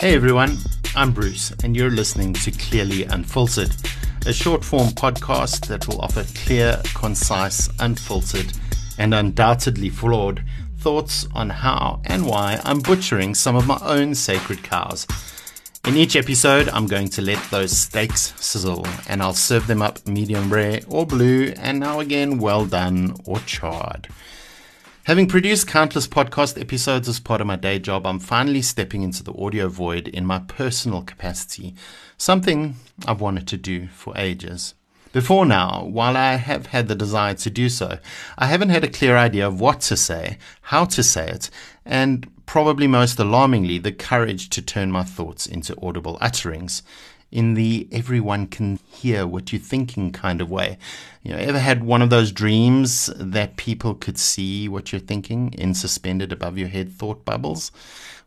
Hey everyone, I'm Bruce, and you're listening to Clearly Unfiltered, a short form podcast that will offer clear, concise, unfiltered, and undoubtedly flawed thoughts on how and why I'm butchering some of my own sacred cows. In each episode, I'm going to let those steaks sizzle and I'll serve them up medium rare or blue and now again well done or charred. Having produced countless podcast episodes as part of my day job, I'm finally stepping into the audio void in my personal capacity, something I've wanted to do for ages. Before now, while I have had the desire to do so, I haven't had a clear idea of what to say, how to say it, and probably most alarmingly, the courage to turn my thoughts into audible utterings in the everyone can hear what you're thinking kind of way. You know, ever had one of those dreams that people could see what you're thinking in suspended above your head thought bubbles?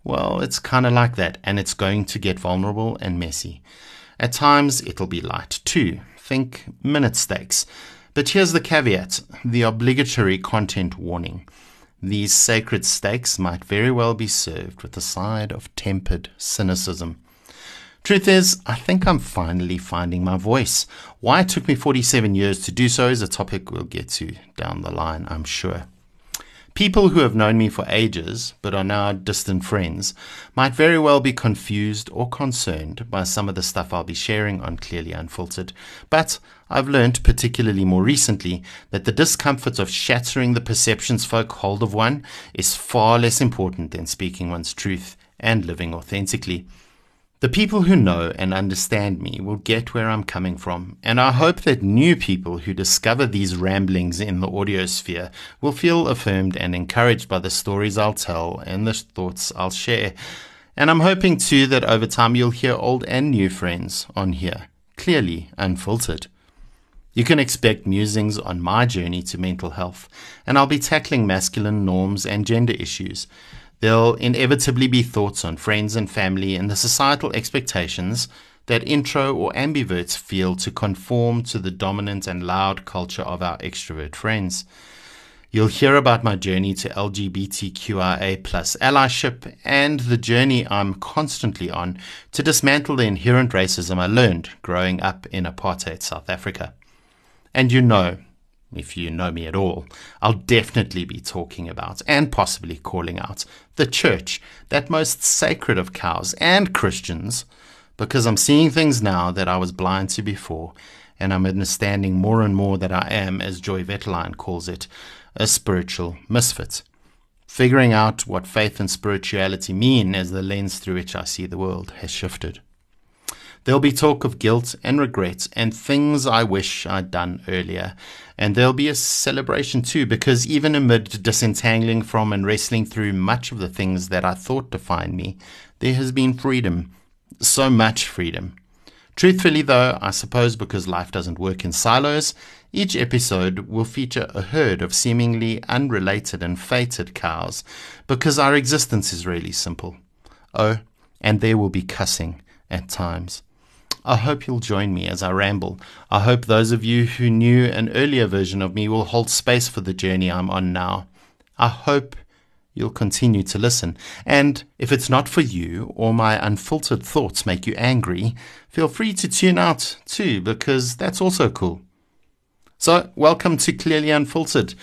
Well, it's kind of like that, and it's going to get vulnerable and messy. At times, it'll be light too. Think minute steaks. But here's the caveat the obligatory content warning. These sacred steaks might very well be served with a side of tempered cynicism. Truth is, I think I'm finally finding my voice. Why it took me 47 years to do so is a topic we'll get to down the line, I'm sure. People who have known me for ages, but are now distant friends, might very well be confused or concerned by some of the stuff I'll be sharing on Clearly Unfiltered. But I've learned, particularly more recently, that the discomfort of shattering the perceptions folk hold of one is far less important than speaking one's truth and living authentically. The people who know and understand me will get where I'm coming from, and I hope that new people who discover these ramblings in the audio sphere will feel affirmed and encouraged by the stories I'll tell and the thoughts I'll share. And I'm hoping too that over time you'll hear old and new friends on here, clearly unfiltered. You can expect musings on my journey to mental health, and I'll be tackling masculine norms and gender issues. There'll inevitably be thoughts on friends and family and the societal expectations that intro or ambiverts feel to conform to the dominant and loud culture of our extrovert friends. You'll hear about my journey to LGBTQIA plus allyship and the journey I'm constantly on to dismantle the inherent racism I learned growing up in apartheid South Africa. And you know, if you know me at all, I'll definitely be talking about and possibly calling out the church, that most sacred of cows and Christians, because I'm seeing things now that I was blind to before, and I'm understanding more and more that I am, as Joy Vetterlein calls it, a spiritual misfit. Figuring out what faith and spirituality mean as the lens through which I see the world has shifted. There'll be talk of guilt and regret and things I wish I'd done earlier. And there'll be a celebration too, because even amid disentangling from and wrestling through much of the things that I thought defined me, there has been freedom. So much freedom. Truthfully, though, I suppose because life doesn't work in silos, each episode will feature a herd of seemingly unrelated and fated cows, because our existence is really simple. Oh, and there will be cussing at times. I hope you'll join me as I ramble. I hope those of you who knew an earlier version of me will hold space for the journey I'm on now. I hope you'll continue to listen. And if it's not for you or my unfiltered thoughts make you angry, feel free to tune out too, because that's also cool. So, welcome to Clearly Unfiltered.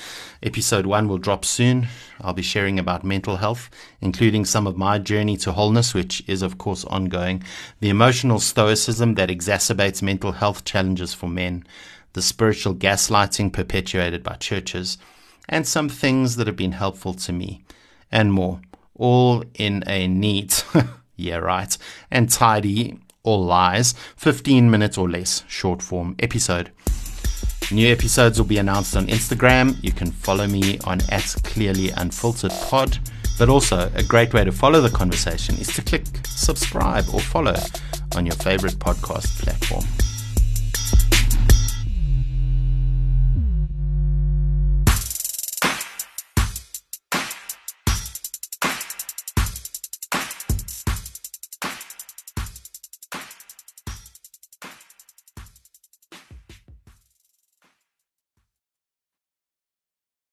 Episode 1 will drop soon. I'll be sharing about mental health, including some of my journey to wholeness, which is, of course, ongoing, the emotional stoicism that exacerbates mental health challenges for men, the spiritual gaslighting perpetuated by churches, and some things that have been helpful to me, and more, all in a neat, yeah, right, and tidy, all lies, 15 minutes or less short form episode. New episodes will be announced on Instagram. You can follow me on at clearly unfiltered pod. But also, a great way to follow the conversation is to click subscribe or follow on your favorite podcast platform.